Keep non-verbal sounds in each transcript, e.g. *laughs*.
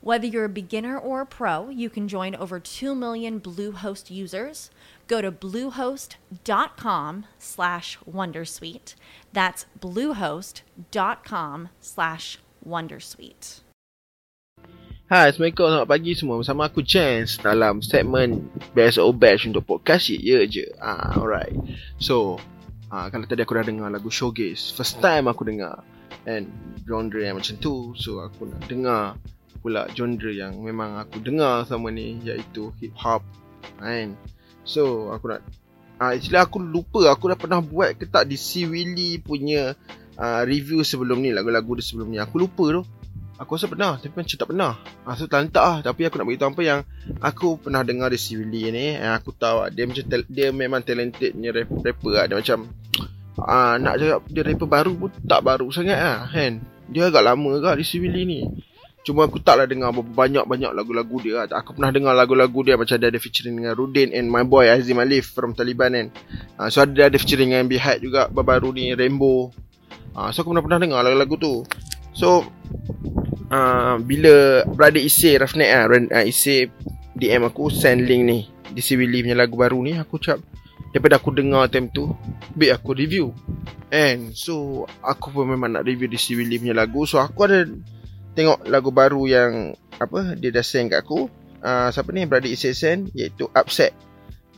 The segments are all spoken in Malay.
Whether you're a beginner or a pro, you can join over 2 million Bluehost users. Go to bluehost.com slash wondersuite. That's bluehost.com slash wondersuite. Hai, Assalamualaikum selamat pagi semua Bersama aku Chance Dalam segmen Best of Batch untuk podcast Ya je ah, Alright So ah, Kalau tadi aku dah dengar lagu Showgaze First time aku dengar And genre yang macam tu So aku nak dengar pula genre yang memang aku dengar sama ni iaitu hip hop kan? So aku nak uh, actually aku lupa aku dah pernah buat ke tak di C Willy punya uh, review sebelum ni lagu-lagu dia sebelum ni. Aku lupa tu. Aku rasa pernah tapi macam tak pernah. Uh, so tak lah. Tapi aku nak beritahu apa yang aku pernah dengar di C Willy ni yang aku tahu dia macam dia memang talented punya rapper, rapper lah. Dia macam uh, nak cakap dia rapper baru pun tak baru sangat lah kan? Dia agak lama agak di C Willy ni Cuma aku taklah dengar banyak-banyak lagu-lagu dia lah. Aku pernah dengar lagu-lagu dia macam dia ada featuring dengan Rudin and my boy Azim Alif from Taliban kan. Uh, so ada ada featuring dengan Behat juga baru ni Rainbow. Uh, so aku pernah-pernah dengar lagu-lagu tu. So uh, bila brother Ise Rafnet ah uh, Ise DM aku send link ni si Willy punya lagu baru ni aku cakap daripada aku dengar time tu Baik aku review And so Aku pun memang nak review si Willy punya lagu So aku ada tengok lagu baru yang apa dia dah send kat aku. Uh, siapa ni? Brother Isai send iaitu Upset.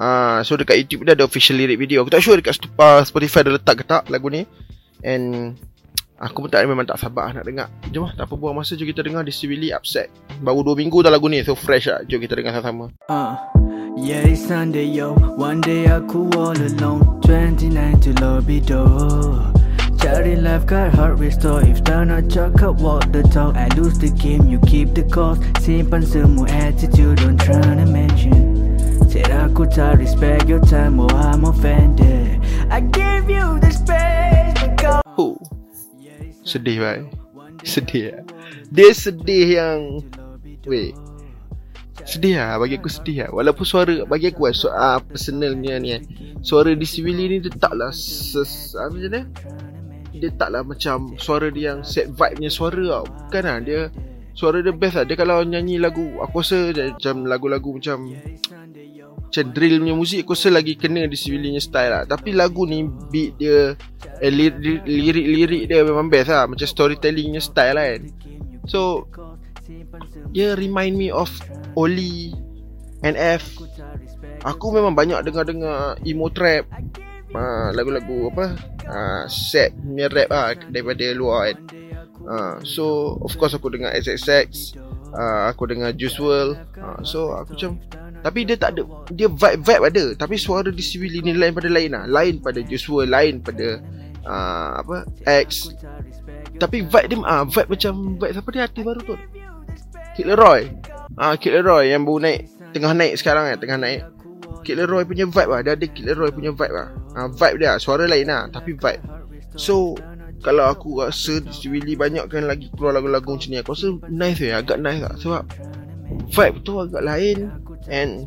Uh, so dekat YouTube dia ada official lyric video. Aku tak sure dekat Spotify dah letak ke tak lagu ni. And aku pun tak memang tak sabar nak dengar. Jom lah tak apa buang masa jom kita dengar di Civili Upset. Baru 2 minggu dah lagu ni so fresh lah. Jom kita dengar sama-sama. Uh. Yeah, it's Sunday, yo. One day aku all alone. 29 to lobby door. Cari life got heart restore. If tak nak cakap walk the talk. I lose the game, you keep the cost. Simpan semua attitude, don't try to mention. Said aku tak respect your time, oh I'm offended. I give you the space to go. Oh. Sedih baik Sedih lah Dia sedih yang Wait Sedih lah Bagi aku sedih lah Walaupun suara Bagi aku lah Suara personalnya ni Suara di civili ni Tetaplah Ses Apa macam ni dia taklah macam suara dia yang set vibe punya suara tau. Bukan lah dia Suara dia best lah. Dia kalau nyanyi lagu Aku rasa dia macam lagu-lagu macam Macam drill punya muzik Aku rasa lagi kena di civilian style lah. Tapi lagu ni beat dia eh, Lirik-lirik dia memang best lah. Macam storytelling punya style lah kan. So Dia remind me of Oli NF Aku memang banyak dengar-dengar emo trap uh, Lagu-lagu apa uh, set punya rap lah daripada luar kan. Uh, so of course aku dengar SXX, uh, aku dengar Juice WRLD. Uh, so aku macam tapi dia tak ada dia vibe vibe ada tapi suara di civil ni lain pada lain lah. Lain pada Juice WRLD, lain pada uh, apa X. Tapi vibe dia ah uh, vibe macam vibe siapa dia artis baru tu? Kid Leroy. Ah uh, Kid Leroy yang baru naik tengah naik sekarang kan, tengah naik. Kid Leroy punya vibe lah Dia ada Kid Leroy punya vibe lah uh, Vibe dia Suara lain lah Tapi vibe. So Kalau aku rasa Si Willy banyak kan lagi Keluar lagu-lagu macam ni Aku rasa nice ya Agak nice lah. Sebab Vibe tu agak lain And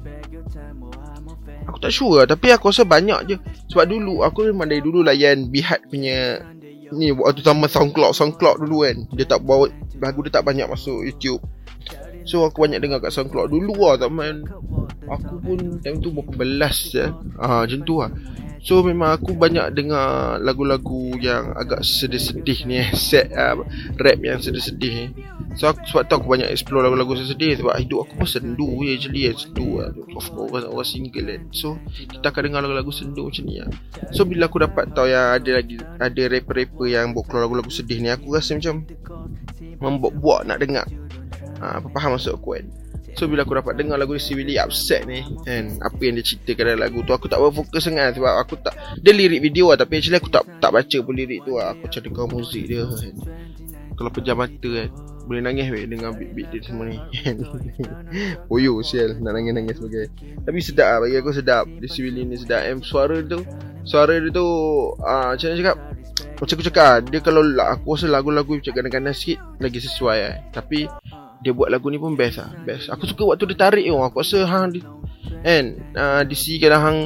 Aku tak sure lah Tapi aku rasa banyak je. Sebab dulu Aku memang dari dulu layan Bihat punya Ni waktu sama Soundcloud Soundcloud dulu kan. Dia tak bawa Lagu dia tak banyak masuk YouTube. So aku banyak dengar kat SoundCloud. Dulu lah tak main Aku pun time tu berapa belas je ha, Macam tu lah So memang aku banyak dengar lagu-lagu yang agak sedih-sedih ni eh. Set uh, rap yang sedih-sedih ni. So aku, sebab tu aku banyak explore lagu-lagu sedih Sebab hidup aku pun sendu je actually eh. Sendu lah Of course orang single kan So kita akan dengar lagu-lagu sendu macam ni lah So bila aku dapat tahu yang ada lagi Ada rapper-rapper yang buat keluar lagu-lagu sedih ni Aku rasa macam Membuat-buat nak dengar. Ha, Apa faham maksud aku kan So bila aku dapat dengar lagu si Willy upset ni And apa yang dia ceritakan dalam lagu tu Aku tak berfokus sangat Sebab aku tak Dia lirik video lah Tapi actually aku tak tak baca pun lirik tu lah. Aku macam dengar muzik dia kan Kalau pejam mata kan Boleh nangis weh Dengar beat-beat dia semua ni. Poyo *laughs* sial Nak nangis-nangis sebagai. Tapi sedap lah Bagi aku sedap. Dia si Willy ni sedap. And suara tu Suara dia tu uh, Macam mana cakap? Macam aku cakap Dia kalau Aku rasa lagu-lagu Macam kadang-kadang sikit Lagi sesuai lah Tapi dia buat lagu ni pun best lah. Best aku suka waktu dia tarik tu aku rasa hang di kan uh, di sini kadang hang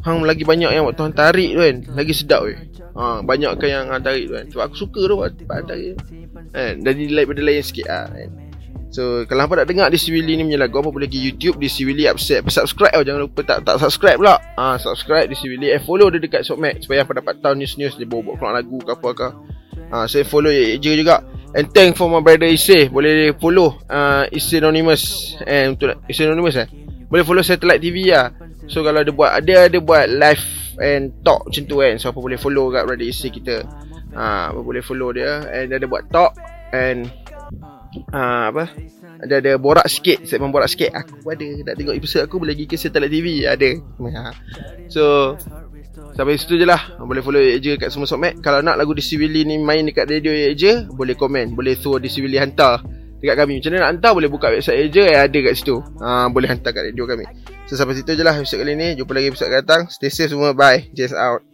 hang lagi banyak yang waktu hang tarik tu kan lagi sedap weh. Ha banyak kan yang hang tarik tu kan. Sebab aku suka tu waktu tarik kan. Dan dia lain pada lain sikit ah kan. So kalau apa nak dengar di Willy ni punya lagu apa boleh pergi YouTube di Willy upset subscribe oh jangan lupa tak tak subscribe pula. Ah ha, subscribe di Willy eh follow dia dekat Sokmac supaya apa dapat tahu news-news dia bawa keluar lagu ke apa ke. Ah ha, saya follow je juga. And thank for my brother Ise Boleh follow uh, Ise Anonymous. Eh untuk Ise Anonymous eh? Boleh follow Satellite TV lah So kalau dia buat Dia ada buat live And talk macam tu kan? So apa boleh follow kat brother Ise kita? Uh, Apa boleh follow dia? And dia ada buat talk And uh, Apa? Dia ada borak sikit Segmen borak sikit. Aku ada Nak tengok episode aku Boleh pergi ke Satellite TV Ada. *laughs* So Sampai situ je lah. Boleh follow je kat semua sokmat Kalau nak lagu DC Willy ni main dekat radio je Boleh komen. Boleh suruh DC Willy hantar Dekat kami. Macam mana nak hantar Boleh buka website je Yang ada kat situ. Ha, Boleh hantar kat radio kami. So sampai situ je lah episode kali ni. Jumpa lagi episode akan datang. Stay safe semua. Bye. Just out